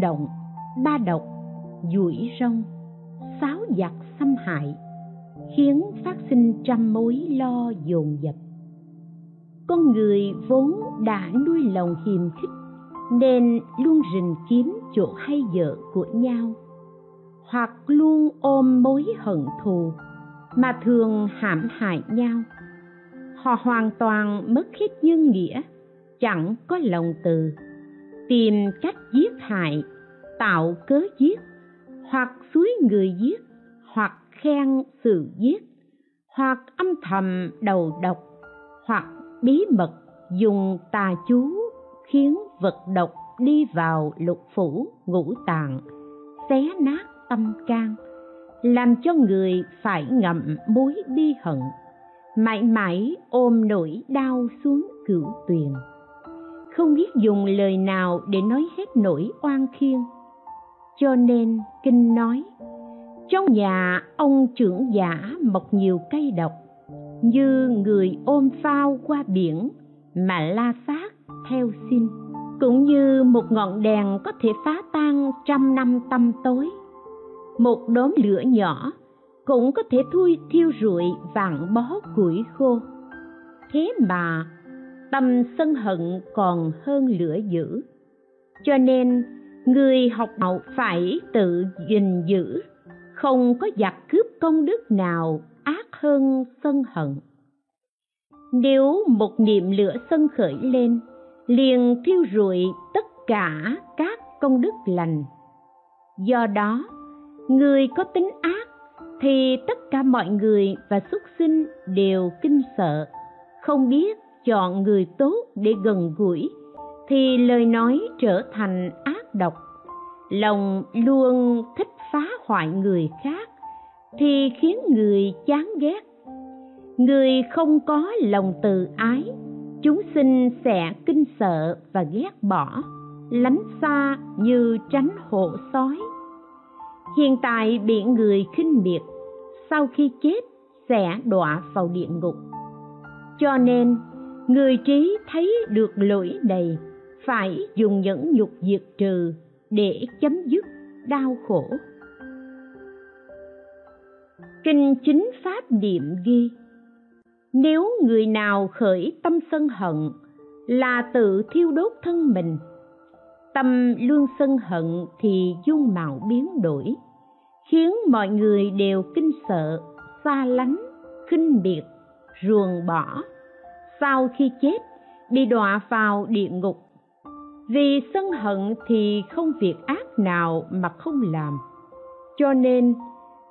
động, ba độc, duỗi rong, sáu giặc xâm hại, khiến phát sinh trăm mối lo dồn dập. Con người vốn đã nuôi lòng hiềm khích, nên luôn rình kiếm chỗ hay vợ của nhau, hoặc luôn ôm mối hận thù mà thường hãm hại nhau họ hoàn toàn mất hết nhân nghĩa chẳng có lòng từ tìm cách giết hại, tạo cớ giết, hoặc suối người giết, hoặc khen sự giết, hoặc âm thầm đầu độc, hoặc bí mật dùng tà chú khiến vật độc đi vào lục phủ ngũ tạng, xé nát tâm can, làm cho người phải ngậm mối bi hận, mãi mãi ôm nỗi đau xuống cửu tuyền không biết dùng lời nào để nói hết nỗi oan khiên. Cho nên kinh nói, trong nhà ông trưởng giả mọc nhiều cây độc, như người ôm phao qua biển mà la sát theo xin, cũng như một ngọn đèn có thể phá tan trăm năm tâm tối. Một đốm lửa nhỏ cũng có thể thui thiêu rụi vạn bó củi khô. Thế mà tâm sân hận còn hơn lửa dữ. Cho nên, người học đạo phải tự gìn giữ, không có giặc cướp công đức nào ác hơn sân hận. Nếu một niệm lửa sân khởi lên, liền thiêu rụi tất cả các công đức lành. Do đó, người có tính ác thì tất cả mọi người và xuất sinh đều kinh sợ, không biết chọn người tốt để gần gũi, thì lời nói trở thành ác độc. Lòng luôn thích phá hoại người khác thì khiến người chán ghét. Người không có lòng từ ái, chúng sinh sẽ kinh sợ và ghét bỏ, lánh xa như tránh hộ sói. Hiện tại bị người khinh miệt, sau khi chết sẽ đọa vào địa ngục. Cho nên người trí thấy được lỗi này phải dùng nhẫn nhục diệt trừ để chấm dứt đau khổ. Kinh chính pháp niệm ghi, nếu người nào khởi tâm sân hận là tự thiêu đốt thân mình, tâm luôn sân hận thì dung mạo biến đổi, khiến mọi người đều kinh sợ, xa lánh, khinh biệt ruồng bỏ sau khi chết, bị đọa vào địa ngục. Vì sân hận thì không việc ác nào mà không làm. Cho nên,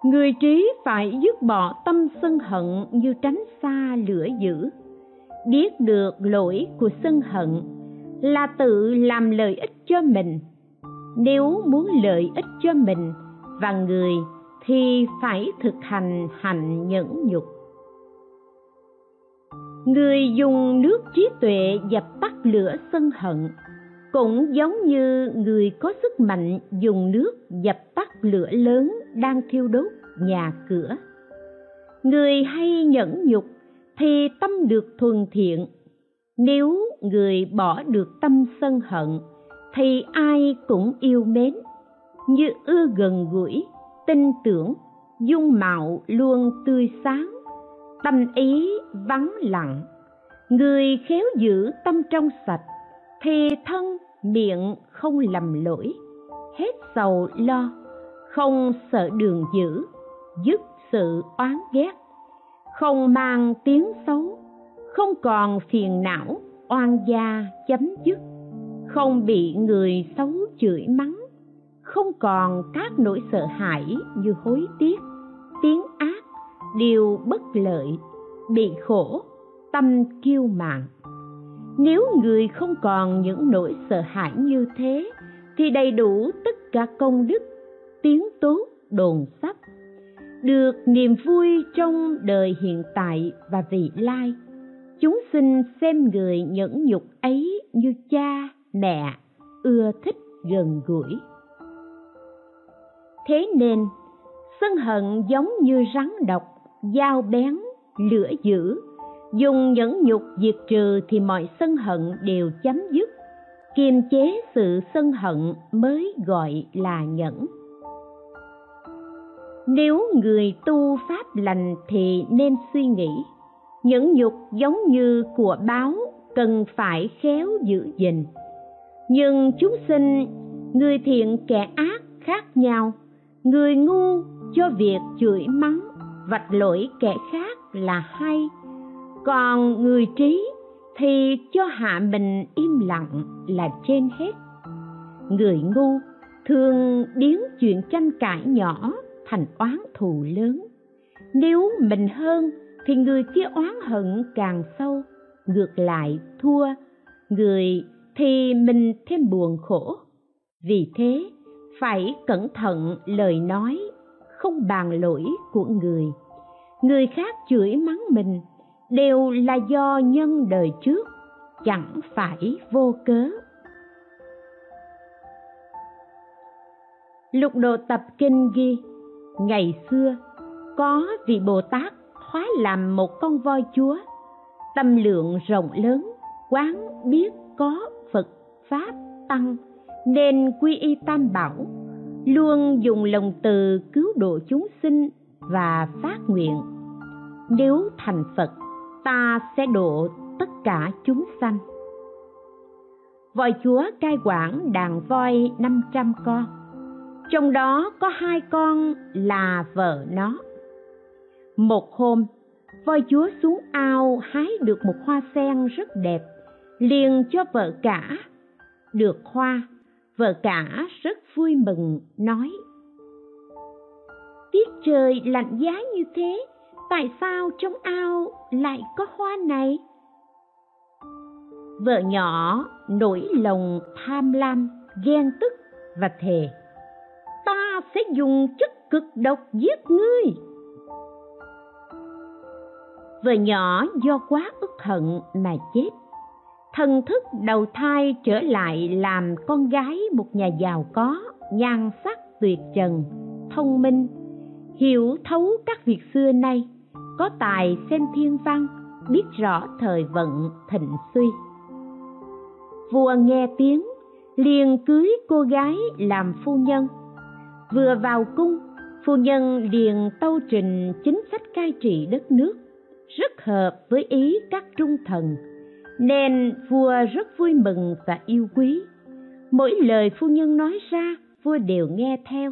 người trí phải dứt bỏ tâm sân hận như tránh xa lửa dữ. Biết được lỗi của sân hận là tự làm lợi ích cho mình. Nếu muốn lợi ích cho mình và người thì phải thực hành hạnh nhẫn nhục người dùng nước trí tuệ dập tắt lửa sân hận, cũng giống như người có sức mạnh dùng nước dập tắt lửa lớn đang thiêu đốt nhà cửa. Người hay nhẫn nhục thì tâm được thuần thiện. Nếu người bỏ được tâm sân hận, thì ai cũng yêu mến. Như ưa gần gũi, tin tưởng, dung mạo luôn tươi sáng tâm ý vắng lặng. Người khéo giữ tâm trong sạch thì thân miệng không lầm lỗi. Hết sầu lo, không sợ đường dữ, dứt sự oán ghét. Không mang tiếng xấu, không còn phiền não, oan gia chấm dứt. Không bị người xấu chửi mắng, không còn các nỗi sợ hãi như hối tiếc. Tiếng ác điều bất lợi, bị khổ, tâm kiêu mạn. Nếu người không còn những nỗi sợ hãi như thế, thì đầy đủ tất cả công đức, tiếng tốt, đồn sắp, được niềm vui trong đời hiện tại và vị lai. Chúng sinh xem người nhẫn nhục ấy như cha, mẹ, ưa thích gần gũi. Thế nên, sân hận giống như rắn độc dao bén, lửa dữ. Dùng nhẫn nhục diệt trừ thì mọi sân hận đều chấm dứt. Kiềm chế sự sân hận mới gọi là nhẫn. Nếu người tu pháp lành thì nên suy nghĩ. Nhẫn nhục giống như của báo cần phải khéo giữ gìn. Nhưng chúng sinh, người thiện kẻ ác khác nhau. Người ngu cho việc chửi mắng vạch lỗi kẻ khác là hay. Còn người trí thì cho hạ mình im lặng là trên hết. Người ngu thường biến chuyện tranh cãi nhỏ thành oán thù lớn. Nếu mình hơn thì người kia oán hận càng sâu, ngược lại thua. Người thì mình thêm buồn khổ. Vì thế, phải cẩn thận lời nói không bàn lỗi của người. Người khác chửi mắng mình đều là do nhân đời trước, chẳng phải vô cớ. Lục độ tập kinh ghi, ngày xưa, có vị bồ tát hóa làm một con voi chúa. Tâm lượng rộng lớn, quán biết có phật pháp tăng, nên quy y tam bảo luôn dùng lòng từ cứu độ chúng sinh và phát nguyện. Nếu thành phật, ta sẽ độ tất cả chúng sanh. Voi chúa cai quản đàn voi 500 con. Trong đó có hai con là vợ nó. Một hôm, voi chúa xuống ao hái được một hoa sen rất đẹp, liền cho vợ cả được hoa vợ cả rất vui mừng, nói, tiết trời lạnh giá như thế, tại sao trong ao lại có hoa này? Vợ nhỏ nổi lòng tham lam, ghen tức và thề, ta sẽ dùng chất cực độc giết ngươi. Vợ nhỏ do quá ức hận mà chết thần thức đầu thai trở lại làm con gái một nhà giàu có, nhan sắc tuyệt trần, thông minh. Hiểu thấu các việc xưa nay, có tài xem thiên văn, biết rõ thời vận thịnh suy. Vua nghe tiếng, liền cưới cô gái làm phu nhân. Vừa vào cung, phu nhân liền tâu trình chính sách cai trị đất nước, rất hợp với ý các trung thần nên vua rất vui mừng và yêu quý. Mỗi lời phu nhân nói ra, vua đều nghe theo.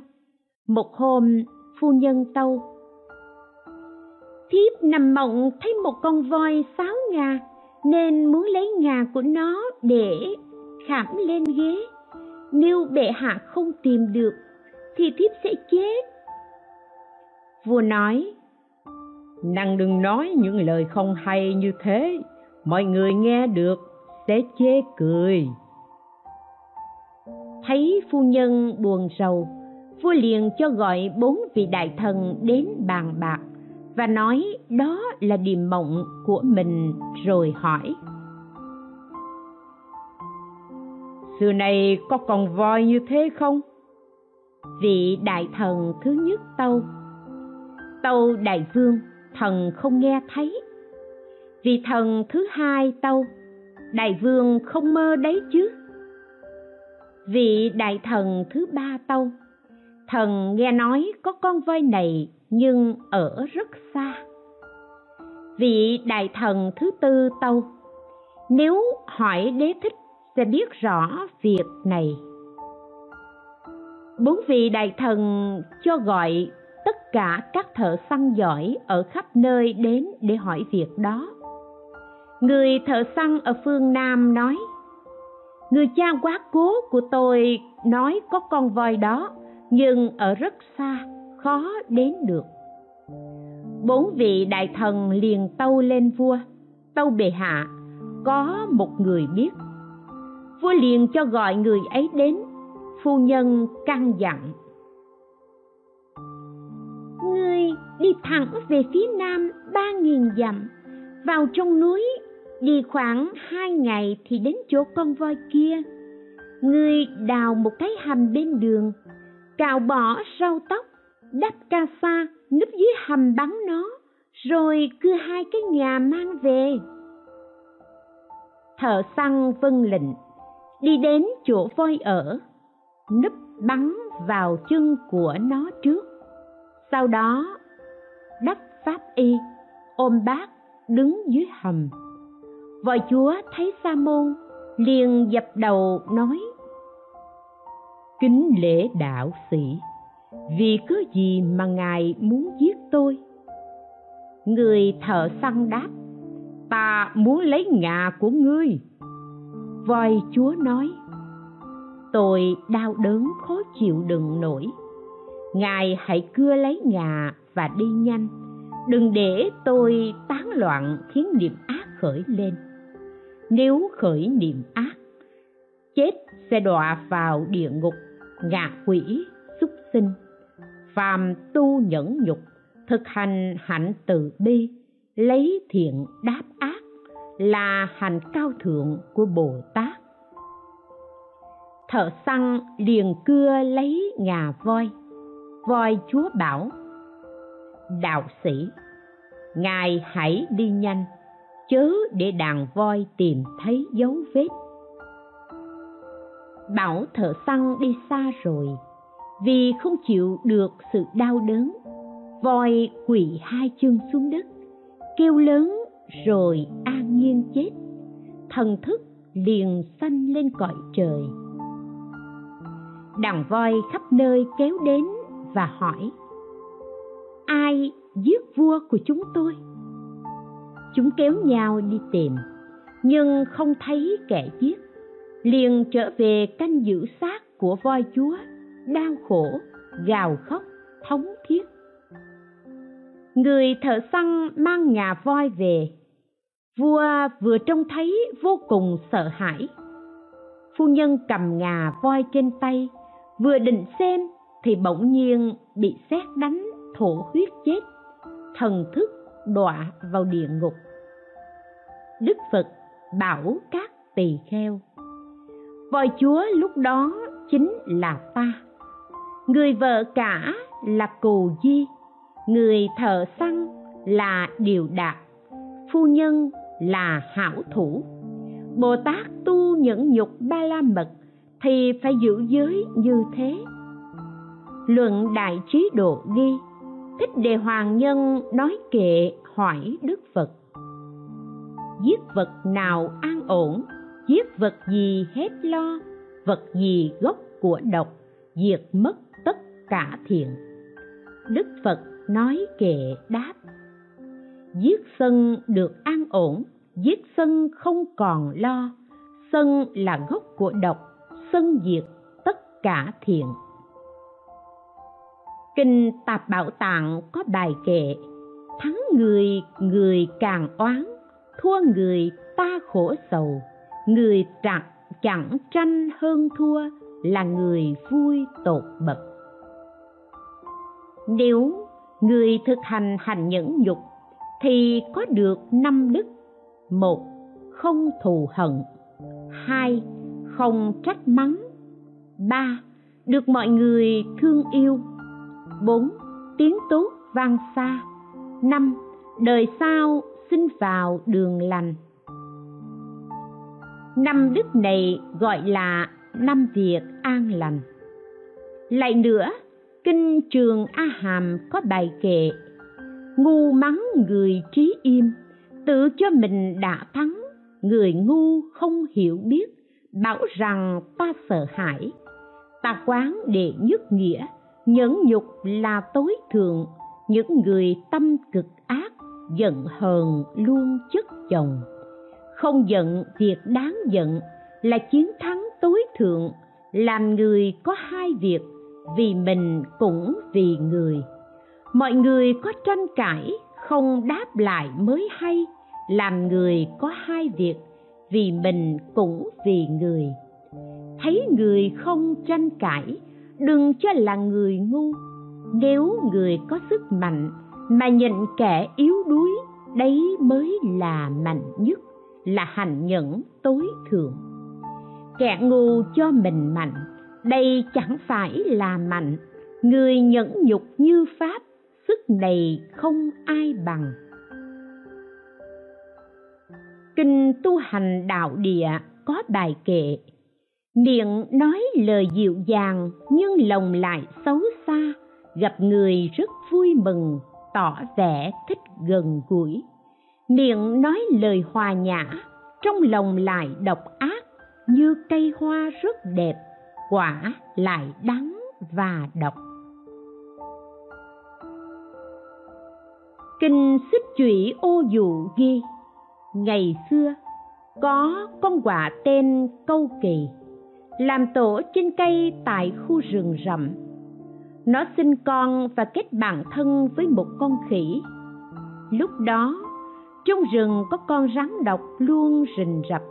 Một hôm, phu nhân tâu, thiếp nằm mộng thấy một con voi sáo ngà nên muốn lấy ngà của nó để khảm lên ghế. Nếu bệ hạ không tìm được, thì thiếp sẽ chết. Vua nói, nàng đừng nói những lời không hay như thế mọi người nghe được sẽ chê cười. Thấy phu nhân buồn rầu, vua liền cho gọi bốn vị đại thần đến bàn bạc và nói đó là điềm mộng của mình rồi hỏi. Xưa nay có còn voi như thế không? Vị đại thần thứ nhất tâu. Tâu đại vương, thần không nghe thấy vị thần thứ hai tâu, đại vương không mơ đấy chứ? Vị đại thần thứ ba tâu, thần nghe nói có con voi này nhưng ở rất xa. Vị đại thần thứ tư tâu, nếu hỏi đế thích sẽ biết rõ việc này. Bốn vị đại thần cho gọi tất cả các thợ săn giỏi ở khắp nơi đến để hỏi việc đó người thợ săn ở phương nam nói, người cha quá cố của tôi nói có con voi đó, nhưng ở rất xa, khó đến được. Bốn vị đại thần liền tâu lên vua, tâu bệ hạ, có một người biết. Vua liền cho gọi người ấy đến, phu nhân căn dặn ngươi đi thẳng về phía nam ba nghìn dặm, vào trong núi đi khoảng hai ngày thì đến chỗ con voi kia. Ngươi đào một cái hầm bên đường cạo bỏ rau tóc, đắp ca sa núp dưới hầm bắn nó, rồi cưa hai cái nhà mang về. Thợ săn vân lệnh, đi đến chỗ voi ở, núp bắn vào chân của nó trước. Sau đó, đắp pháp y, ôm bác đứng dưới hầm vợ chúa thấy sa môn liền dập đầu nói, kính lễ đạo sĩ, vì cớ gì mà ngài muốn giết tôi? Người thợ săn đáp, ta muốn lấy ngà của ngươi. Voi chúa nói, tôi đau đớn khó chịu đựng nổi. Ngài hãy cưa lấy ngà và đi nhanh. Đừng để tôi tán loạn khiến niệm ác khởi lên nếu khởi niệm ác, chết sẽ đọa vào địa ngục, ngạ quỷ, súc sinh. Phàm tu nhẫn nhục, thực hành hạnh từ bi, lấy thiện đáp ác là hành cao thượng của bồ tát. Thợ săn liền cưa lấy ngà voi. Voi chúa bảo, đạo sĩ, ngài hãy đi nhanh chớ để đàn voi tìm thấy dấu vết. Bảo thợ săn đi xa rồi, vì không chịu được sự đau đớn, voi quỳ hai chân xuống đất, kêu lớn rồi an nhiên chết. Thần thức liền sanh lên cõi trời. Đàn voi khắp nơi kéo đến và hỏi, ai giết vua của chúng tôi? Chúng kéo nhau đi tìm, nhưng không thấy kẻ giết. Liền trở về canh giữ xác của voi chúa, đau khổ, gào khóc, thống thiết. Người thợ săn mang ngà voi về. Vua vừa trông thấy vô cùng sợ hãi. Phu nhân cầm ngà voi trên tay, vừa định xem thì bỗng nhiên bị xét đánh thổ huyết chết. Thần thức đọa vào địa ngục. Đức phật bảo các tỳ kheo, voi chúa lúc đó chính là ta. Người vợ cả là cù di, người thợ săn là điều đạt, phu nhân là hảo thủ. Bồ tát tu nhẫn nhục ba la mật thì phải giữ giới như thế. Luận đại trí độ ghi thích đề hoàng nhân nói kệ, hỏi đức phật. Giết vật nào an ổn, giết vật gì hết lo, vật gì gốc của độc, diệt mất tất cả thiện. Đức phật nói kệ, đáp. Giết sân được an ổn, giết sân không còn lo, sân là gốc của độc, sân diệt tất cả thiện kinh tạp bảo tạng có bài kệ, thắng người người càng oán, thua người ta khổ sầu. Người chẳng chẳng tranh hơn thua, là người vui tột bậc. Nếu người thực hành hành nhẫn nhục, thì có được năm đức. Một, không thù hận. Hai, không trách mắng. Ba, được mọi người thương yêu bốn, tiếng tốt vang xa. Năm, đời sau sinh vào đường lành. Năm đức này gọi là năm việc an lành. Lại nữa, kinh trường a hàm có bài kệ, ngu mắng người trí im, tự cho mình đã thắng, người ngu không hiểu biết, bảo rằng ta sợ hãi. Ta quán đệ nhất nghĩa nhẫn nhục là tối thượng, những người tâm cực ác giận hờn luôn chất chồng. Không giận, việc đáng giận là chiến thắng tối thượng, làm người có hai việc, vì mình cũng vì người. Mọi người có tranh cãi, không đáp lại mới hay, làm người có hai việc, vì mình cũng vì người. Thấy người không tranh cãi đừng cho là người ngu. Nếu người có sức mạnh mà nhận kẻ yếu đuối, đấy mới là mạnh nhất, là hành nhẫn tối thượng. Kẻ ngu cho mình mạnh, đây chẳng phải là mạnh. Người nhẫn nhục như pháp, sức này không ai bằng. Kinh tu hành đạo địa có bài kệ miệng nói lời dịu dàng, nhưng lòng lại xấu xa. Gặp người rất vui mừng, tỏ vẻ thích gần gũi. Miệng nói lời hòa nhã, trong lòng lại độc ác. Như cây hoa rất đẹp, quả lại đắng và độc. Kinh xích chủy ô dụ ghi, ngày xưa, có con quạ tên câu kỳ làm tổ trên cây tại khu rừng rậm. Nó sinh con và kết bạn thân với một con khỉ. Lúc đó, trong rừng có con rắn độc luôn rình rập.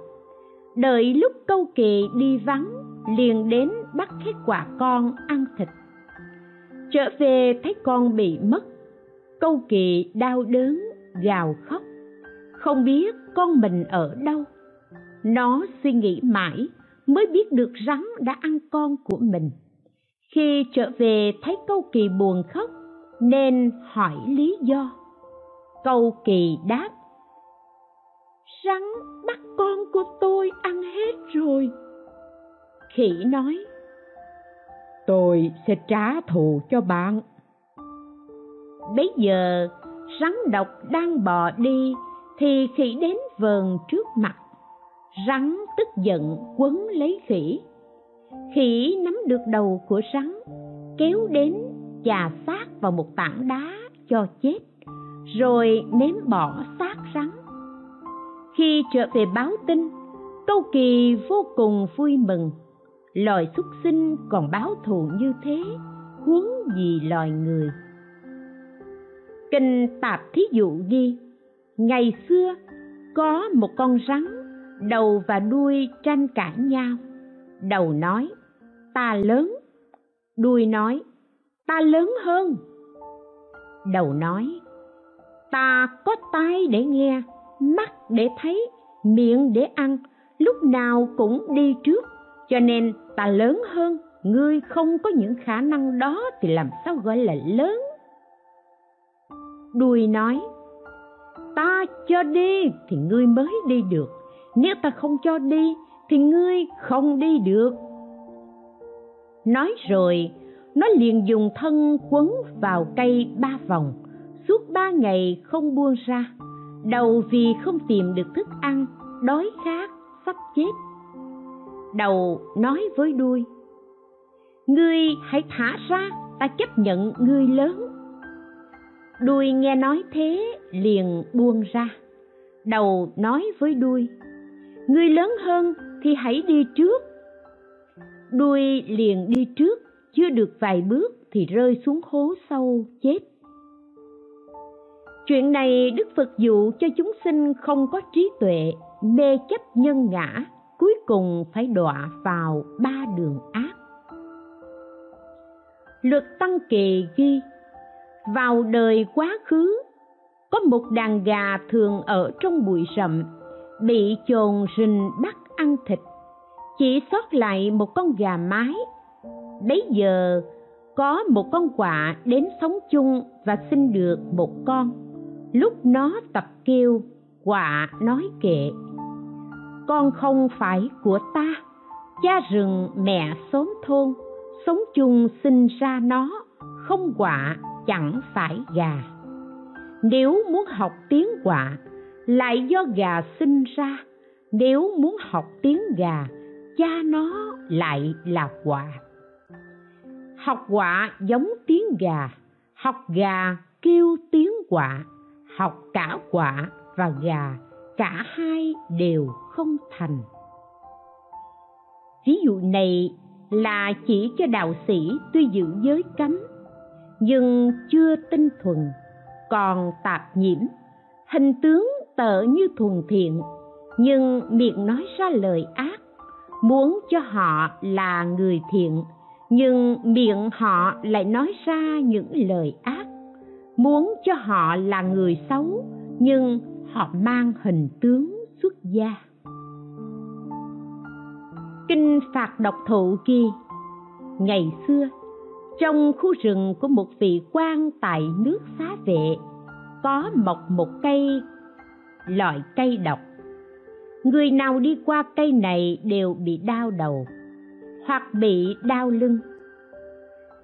Đợi lúc câu kỳ đi vắng, liền đến bắt hết quả con ăn thịt. Trở về thấy con bị mất, câu kỳ đau đớn, gào khóc. Không biết con mình ở đâu. Nó suy nghĩ mãi mới biết được rắn đã ăn con của mình. Khi trở về thấy câu kỳ buồn khóc nên hỏi lý do. Câu kỳ đáp rắn bắt con của tôi ăn hết rồi. Khỉ nói tôi sẽ trả thù cho bạn. Bấy giờ rắn độc đang bò đi thì khỉ đến vờn trước mặt rắn tức giận quấn lấy khỉ. Khỉ nắm được đầu của rắn, kéo đến chà xác vào một tảng đá cho chết, rồi ném bỏ xác rắn. Khi trở về báo tin câu kỳ vô cùng vui mừng. Loài súc sinh còn báo thù như thế, huống gì loài người. Kinh tạp thí dụ ghi, ngày xưa, có một con rắn đầu và đuôi tranh cãi nhau. Đầu nói, ta lớn. Đuôi nói, ta lớn hơn. Đầu nói, ta có tai để nghe, mắt để thấy, miệng để ăn, lúc nào cũng đi trước, cho nên ta lớn hơn, ngươi không có những khả năng đó thì làm sao gọi là lớn? Đuôi nói, ta cho đi thì ngươi mới đi được nếu ta không cho đi, thì ngươi không đi được. Nói rồi, nó liền dùng thân quấn vào cây ba vòng. Suốt ba ngày không buông ra, đầu vì không tìm được thức ăn, đói khát, sắp chết. Đầu nói với đuôi, ngươi hãy thả ra, ta chấp nhận ngươi lớn. Đuôi nghe nói thế liền buông ra. Đầu nói với đuôi ngươi lớn hơn thì hãy đi trước. Đuôi liền đi trước, chưa được vài bước thì rơi xuống hố sâu, chết. Chuyện này đức phật dụ cho chúng sinh không có trí tuệ, mê chấp nhân ngã, cuối cùng phải đọa vào ba đường ác. Luật tăng kỳ ghi, vào đời quá khứ, có một đàn gà thường ở trong bụi rậm bị chồn rình bắt ăn thịt. Chỉ sót lại một con gà mái. Bấy giờ, có một con quạ đến sống chung và sinh được một con. Lúc nó tập kêu, quạ nói kệ, con không phải của ta. Cha rừng mẹ xóm thôn, sống chung sinh ra nó, không quạ chẳng phải gà. Nếu muốn học tiếng quạ lại do gà sinh ra. Nếu muốn học tiếng gà, cha nó lại là quạ học quạ giống tiếng gà. Học gà kêu tiếng quạ học cả quạ và gà, cả hai đều không thành. Ví dụ này là chỉ cho đạo sĩ tuy giữ giới cấm, nhưng chưa tinh thuần. Còn tạp nhiễm, hình tướng tợ như thuần thiện, nhưng miệng nói ra lời ác, muốn cho họ là người thiện, nhưng miệng họ lại nói ra những lời ác, muốn cho họ là người xấu, nhưng họ mang hình tướng xuất gia. Kinh phạt độc thụ ghi, ngày xưa, trong khu rừng của một vị quan tại nước xá vệ, có mọc một cây loại cây độc. Người nào đi qua cây này đều bị đau đầu hoặc bị đau lưng.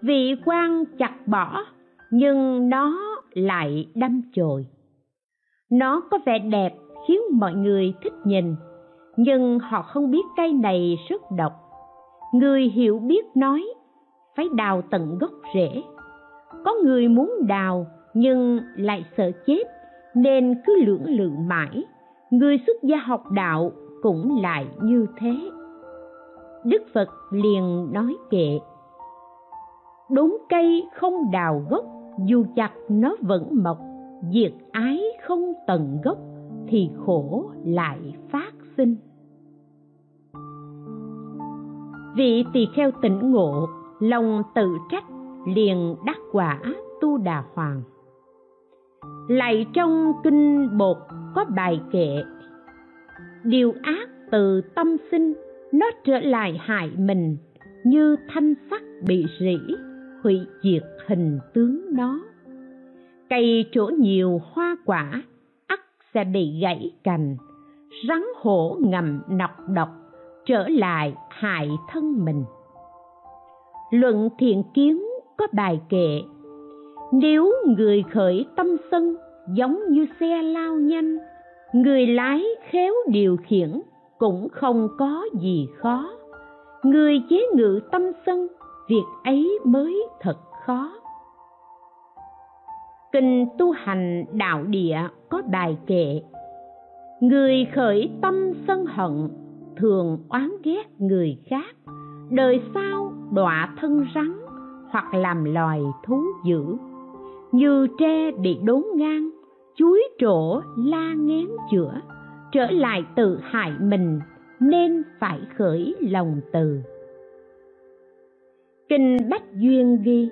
Vị quan chặt bỏ, nhưng nó lại đâm chồi. Nó có vẻ đẹp, khiến mọi người thích nhìn, nhưng họ không biết cây này rất độc. Người hiểu biết nói, phải đào tận gốc rễ. Có người muốn đào, nhưng lại sợ chết nên cứ lưỡng lự mãi. Người xuất gia học đạo cũng lại như thế. Đức phật liền nói kệ đốn cây không đào gốc, dù chặt nó vẫn mọc, diệt ái không tận gốc, thì khổ lại phát sinh. Vị tỳ kheo tỉnh ngộ, lòng tự trách, liền đắc quả tu đà hoàng lại trong kinh bột có bài kệ. Điều ác từ tâm sinh, nó trở lại hại mình, như thanh sắt bị rỉ, hủy diệt hình tướng nó. Cây chỗ nhiều hoa quả, ắt sẽ bị gãy cành. Rắn hổ ngầm nọc độc, trở lại hại thân mình. Luận thiện kiến có bài kệ nếu người khởi tâm sân giống như xe lao nhanh, người lái khéo điều khiển cũng không có gì khó. Người chế ngự tâm sân, việc ấy mới thật khó. Kinh tu hành đạo địa có bài kệ, người khởi tâm sân hận thường oán ghét người khác, đời sau đọa thân rắn hoặc làm loài thú dữ như tre bị đốn ngang, chuối trổ la ngén chữa. Trở lại tự hại mình, nên phải khởi lòng từ. Kinh bách duyên ghi,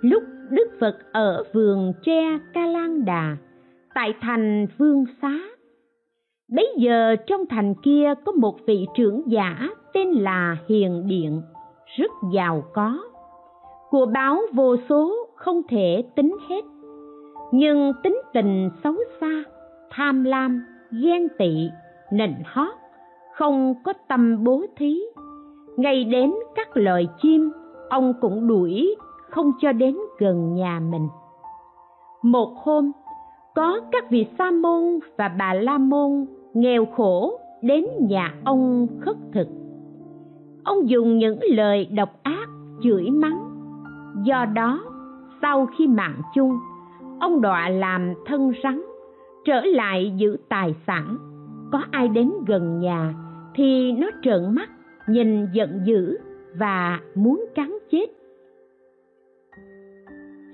lúc đức phật ở vườn tre ca lan đà, tại thành vương xá. Bấy giờ trong thành kia có một vị trưởng giả tên là hiền điện, rất giàu có. Của báo vô số không thể tính hết. Nhưng tính tình xấu xa, tham lam, ghen tị, nịnh hót, không có tâm bố thí. Ngay đến các loài chim, ông cũng đuổi không cho đến gần nhà mình. Một hôm, có các vị sa môn và bà la môn nghèo khổ đến nhà ông khất thực. Ông dùng những lời độc ác chửi mắng. Do đó sau khi mạng chung. Ông đọa làm thân rắn, trở lại giữ tài sản. Có ai đến gần nhà thì nó trợn mắt, nhìn giận dữ và muốn cắn chết.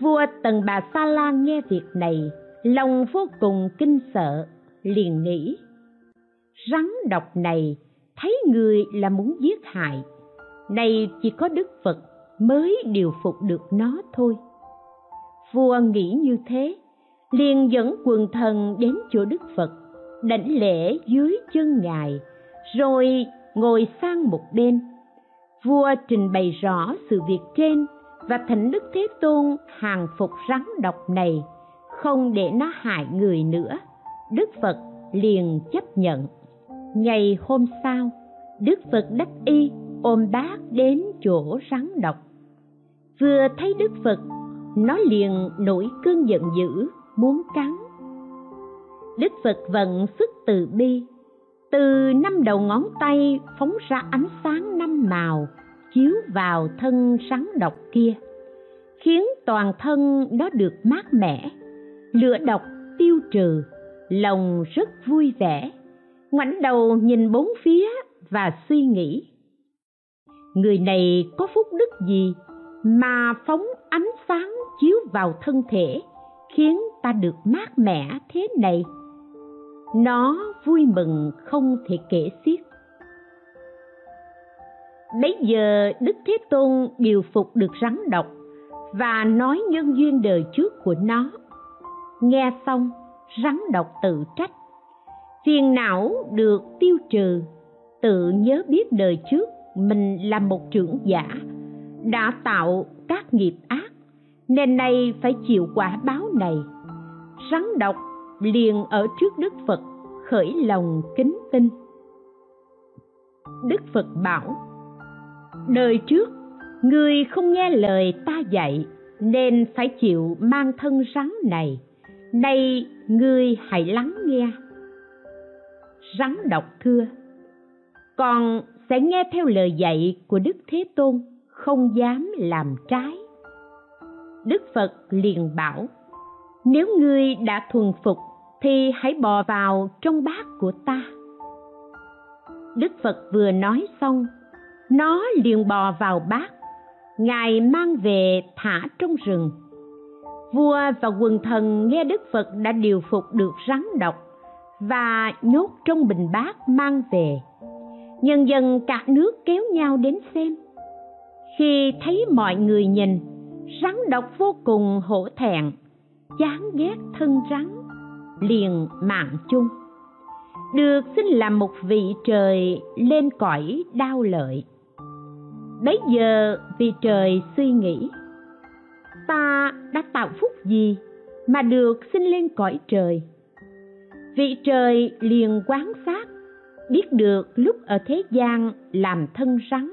Vua tần bà sa la nghe việc này, lòng vô cùng kinh sợ, liền nghĩ, rắn độc này, thấy người là muốn giết hại. Nay chỉ có đức phật mới điều phục được nó thôi vua nghĩ như thế, liền dẫn quần thần đến chỗ đức phật, đảnh lễ dưới chân ngài, rồi ngồi sang một bên. Vua trình bày rõ sự việc trên và thỉnh đức thế tôn hàng phục rắn độc này, không để nó hại người nữa. Đức phật liền chấp nhận. Ngày hôm sau, đức phật đắc y ôm bác đến chỗ rắn độc. Vừa thấy đức phật nó liền nổi cơn giận dữ, muốn cắn. Đức phật vận sức từ bi. Từ năm đầu ngón tay phóng ra ánh sáng năm màu, chiếu vào thân rắn độc kia, khiến toàn thân nó được mát mẻ. Lửa độc tiêu trừ, lòng rất vui vẻ. Ngoảnh đầu nhìn bốn phía và suy nghĩ. Người này có phúc đức gì mà phóng ánh sáng chiếu vào thân thể khiến ta được mát mẻ thế này. Nó vui mừng không thể kể xiết. Bấy giờ đức thế tôn điều phục được rắn độc và nói nhân duyên đời trước của nó. Nghe xong, rắn độc tự trách. Phiền não được tiêu trừ. Tự nhớ biết đời trước mình là một trưởng giả đã tạo các nghiệp ác, nên nay phải chịu quả báo này. Rắn độc liền ở trước đức phật, khởi lòng kính tin. Đức phật bảo, đời trước, người không nghe lời ta dạy, nên phải chịu mang thân rắn này. Nay ngươi hãy lắng nghe. Rắn độc thưa, con sẽ nghe theo lời dạy của đức thế tôn không dám làm trái. Đức phật liền bảo, nếu ngươi đã thuần phục, thì hãy bò vào trong bát của ta. Đức phật vừa nói xong, nó liền bò vào bát. Ngài mang về thả trong rừng. Vua và quần thần nghe đức phật đã điều phục được rắn độc và nhốt trong bình bát mang về. Nhân dân cả nước kéo nhau đến xem khi thấy mọi người nhìn, rắn độc vô cùng hổ thẹn, chán ghét thân rắn, liền mạng chung. Được xin làm một vị trời lên cõi đau lợi. Bấy giờ vị trời suy nghĩ, ta đã tạo phúc gì mà được sinh lên cõi trời? Vị trời liền quán sát, biết được lúc ở thế gian làm thân rắn,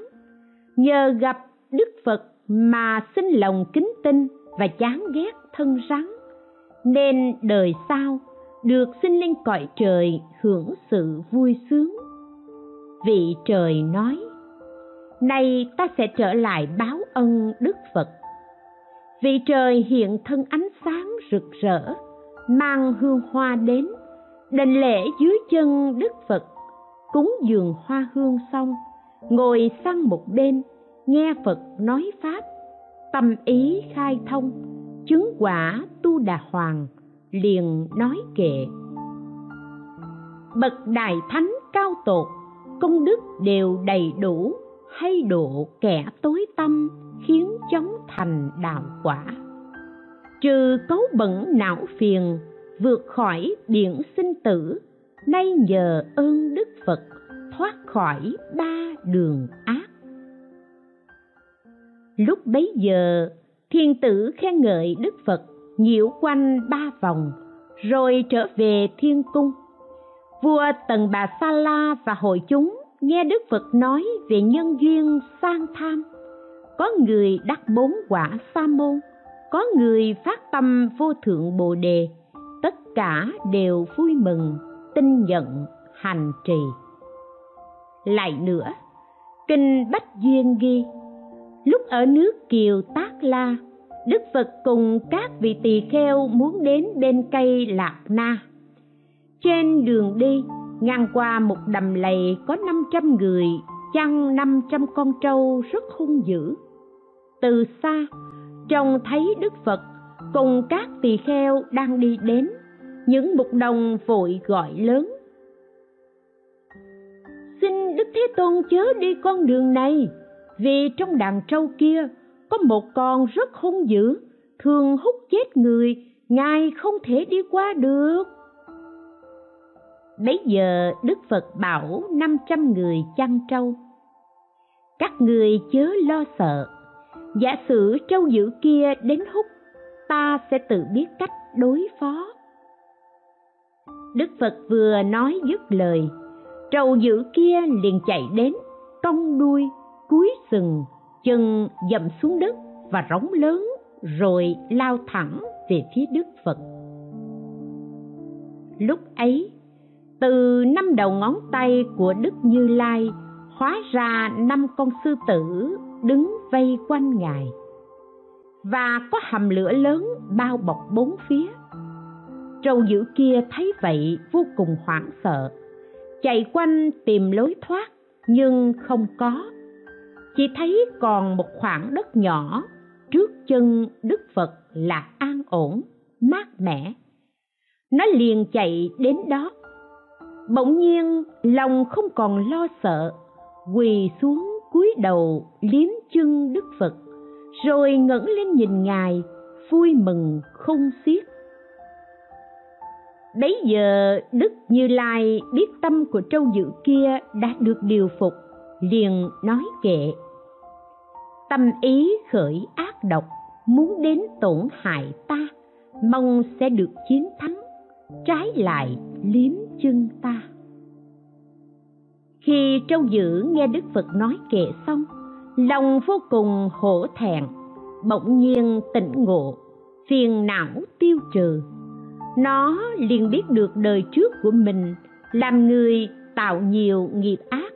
nhờ gặp đức phật mà sinh lòng kính tinh và chán ghét thân rắn, nên đời sau được sinh lên cõi trời hưởng sự vui sướng. Vị trời nói, nay ta sẽ trở lại báo ân đức phật. Vị trời hiện thân ánh sáng rực rỡ, mang hương hoa đến, đền lễ dưới chân đức phật, cúng dường hoa hương xong, ngồi sang một bên nghe phật nói pháp, tâm ý khai thông, chứng quả tu đà hoàng, liền nói kệ. Bậc đại thánh cao tột, công đức đều đầy đủ, hay độ kẻ tối tâm, khiến chóng thành đạo quả. Trừ cấu bẩn não phiền, vượt khỏi biển sinh tử, nay nhờ ơn đức phật thoát khỏi ba đường ác lúc bấy giờ, thiên tử khen ngợi đức phật, nhiễu quanh ba vòng, rồi trở về thiên cung. Vua tần bà sa la và hội chúng nghe đức phật nói về nhân duyên sang tham. Có người đắc bốn quả sa môn, có người phát tâm vô thượng bồ đề, tất cả đều vui mừng, tin nhận, hành trì. Lại nữa, kinh bách duyên ghi lúc ở nước kiều tác la, đức phật cùng các vị tỳ kheo muốn đến bên cây lạc na. Trên đường đi, ngang qua một đầm lầy có năm trăm người chăn năm trăm con trâu rất hung dữ. Từ xa, trông thấy đức phật cùng các tỳ kheo đang đi đến, những mục đồng vội gọi lớn. Xin đức thế tôn chớ đi con đường này vì trong đàn trâu kia có một con rất hung dữ, thường hút chết người, ngài không thể đi qua được. Bấy giờ đức phật bảo năm trăm người chăn trâu. Các người chớ lo sợ. Giả sử trâu dữ kia đến hút, ta sẽ tự biết cách đối phó. Đức phật vừa nói dứt lời, trâu dữ kia liền chạy đến, cong đuôi cúi sừng, chân dậm xuống đất và rống lớn, rồi lao thẳng về phía đức phật. Lúc ấy, từ năm đầu ngón tay của đức như lai hóa ra năm con sư tử đứng vây quanh ngài. Và có hầm lửa lớn bao bọc bốn phía. Trâu dữ kia thấy vậy vô cùng hoảng sợ, chạy quanh tìm lối thoát nhưng không có chỉ thấy còn một khoảng đất nhỏ, trước chân đức phật là an ổn, mát mẻ. Nó liền chạy đến đó. Bỗng nhiên, lòng không còn lo sợ, quỳ xuống cúi đầu liếm chân đức phật, rồi ngẩng lên nhìn ngài, vui mừng không xiết. Bấy giờ, đức như lai biết tâm của trâu dữ kia đã được điều phục, liền nói kệ tâm ý khởi ác độc, muốn đến tổn hại ta, mong sẽ được chiến thắng, trái lại liếm chân ta. Khi trâu dữ nghe đức phật nói kệ xong, lòng vô cùng hổ thẹn, bỗng nhiên tỉnh ngộ, phiền não tiêu trừ. Nó liền biết được đời trước của mình làm người tạo nhiều nghiệp ác,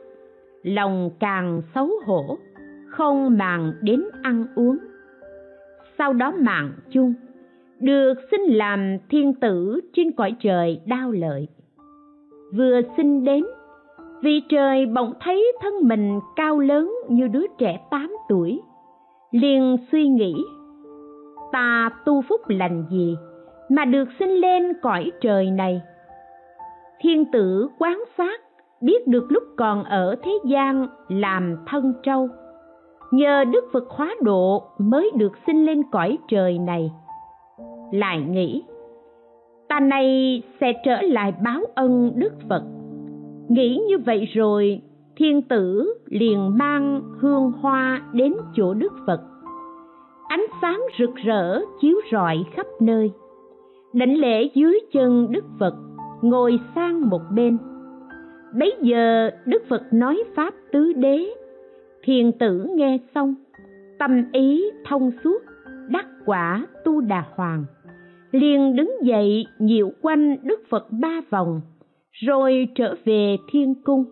lòng càng xấu hổ không màng đến ăn uống. Sau đó mạng chung, được sinh làm thiên tử trên cõi trời đau lợi. Vừa sinh đến, vì trời bỗng thấy thân mình cao lớn như đứa trẻ tám tuổi, liền suy nghĩ, ta tu phúc lành gì mà được sinh lên cõi trời này? Thiên tử quán sát, biết được lúc còn ở thế gian làm thân trâu nhờ đức phật hóa độ mới được sinh lên cõi trời này. Lại nghĩ, ta nay sẽ trở lại báo ân đức phật. Nghĩ như vậy rồi, thiên tử liền mang hương hoa đến chỗ đức phật. Ánh sáng rực rỡ chiếu rọi khắp nơi. Đảnh lễ dưới chân đức phật, ngồi sang một bên. Bấy giờ đức phật nói pháp tứ đế thiền tử nghe xong, tâm ý thông suốt, đắc quả tu đà hoàng. Liền đứng dậy, nhiễu quanh đức phật ba vòng, rồi trở về thiên cung.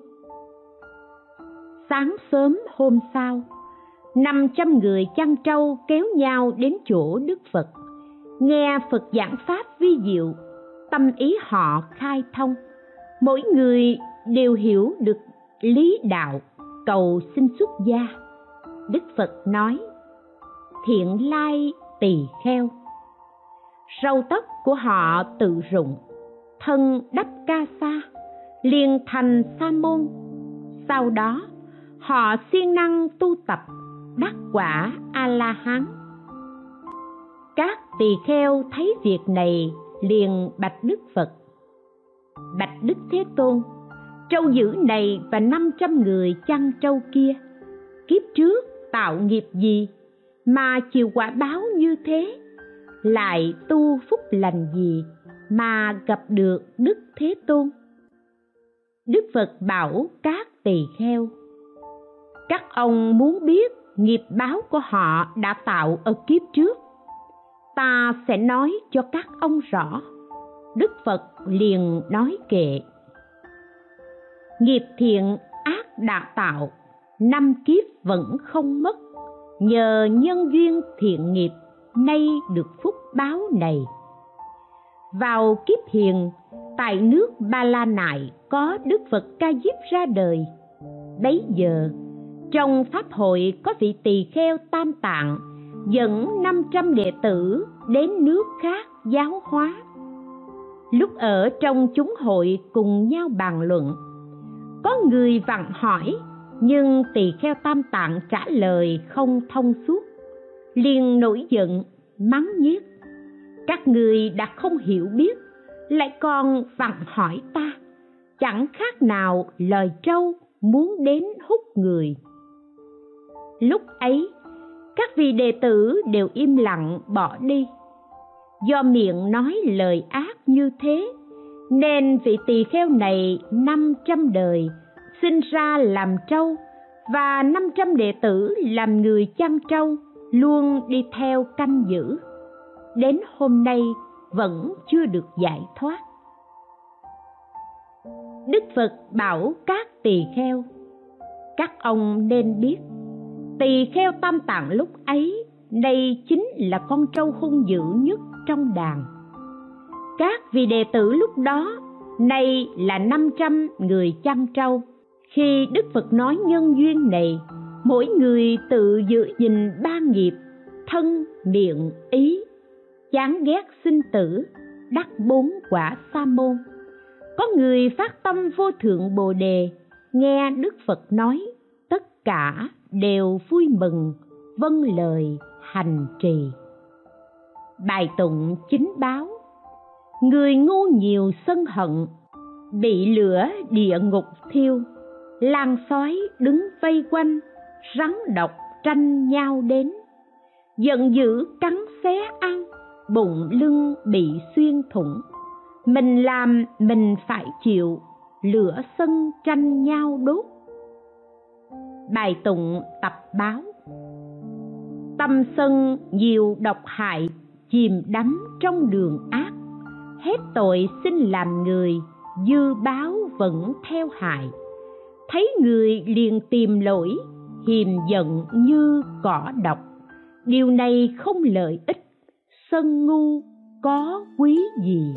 Sáng sớm hôm sau, năm trăm người chăn trâu kéo nhau đến chỗ đức phật. Nghe phật giảng pháp vi diệu, tâm ý họ khai thông. Mỗi người đều hiểu được lý đạo cầu xin xuất gia. Đức phật nói, thiện lai tỳ kheo. Râu tóc của họ tự rụng, thân đắp ca sa, liền thành sa môn. Sau đó, họ siêng năng tu tập đắc quả a la hán các tỳ kheo thấy việc này liền bạch đức phật. Bạch đức thế tôn trâu dữ này và năm trăm người chăn trâu kia. Kiếp trước tạo nghiệp gì mà chịu quả báo như thế? Lại tu phúc lành gì mà gặp được đức thế tôn? Đức phật bảo các tỳ kheo, các ông muốn biết nghiệp báo của họ đã tạo ở kiếp trước, ta sẽ nói cho các ông rõ. Đức phật liền nói kệ nghiệp thiện ác đã tạo năm kiếp vẫn không mất. Nhờ nhân duyên thiện nghiệp nay được phúc báo này. Vào kiếp hiền tại nước ba la nại có đức phật ca diếp ra đời. Bấy giờ trong pháp hội có vị tỳ kheo tam tạng dẫn 500 đệ tử đến nước khác giáo hóa. Lúc ở trong chúng hội cùng nhau bàn luận, có người vặn hỏi, nhưng tỳ kheo tam tạng trả lời không thông suốt. liền nổi giận, mắng nhiếc. Các người đã không hiểu biết, lại còn vặn hỏi ta, chẳng khác nào lời trâu muốn đến hút người. Lúc ấy, các vị đệ tử đều im lặng bỏ đi do miệng nói lời ác như thế nên vị tỳ kheo này năm trăm đời, sinh ra làm trâu, và năm trăm đệ tử làm người chăn trâu, luôn đi theo canh giữ. Đến hôm nay vẫn chưa được giải thoát. Đức phật bảo các tỳ kheo, các ông nên biết, tỳ kheo tam tạng lúc ấy đây chính là con trâu hung dữ nhất trong đàn các vị đệ tử lúc đó, nay là năm trăm người chăn trâu. Khi đức phật nói nhân duyên này, mỗi người tự dự gìn ba nghiệp, thân, miệng, ý, chán ghét sinh tử, đắc bốn quả sa môn. Có người phát tâm vô thượng bồ đề, nghe đức phật nói, tất cả đều vui mừng vâng lời hành trì. Bài tụng chính báo người ngu nhiều sân hận, bị lửa địa ngục thiêu. Lan sói đứng vây quanh, rắn độc tranh nhau đến. Giận dữ cắn xé ăn, bụng lưng bị xuyên thủng. Mình làm, mình phải chịu, lửa sân tranh nhau đốt. Bài tụng tập báo. Tâm sân nhiều độc hại, chìm đắm trong đường ác hết tội xin làm người, dư báo vẫn theo hại thấy người liền tìm lỗi, hiềm giận như cỏ độc. Điều này không lợi ích. Sân ngu có quý gì?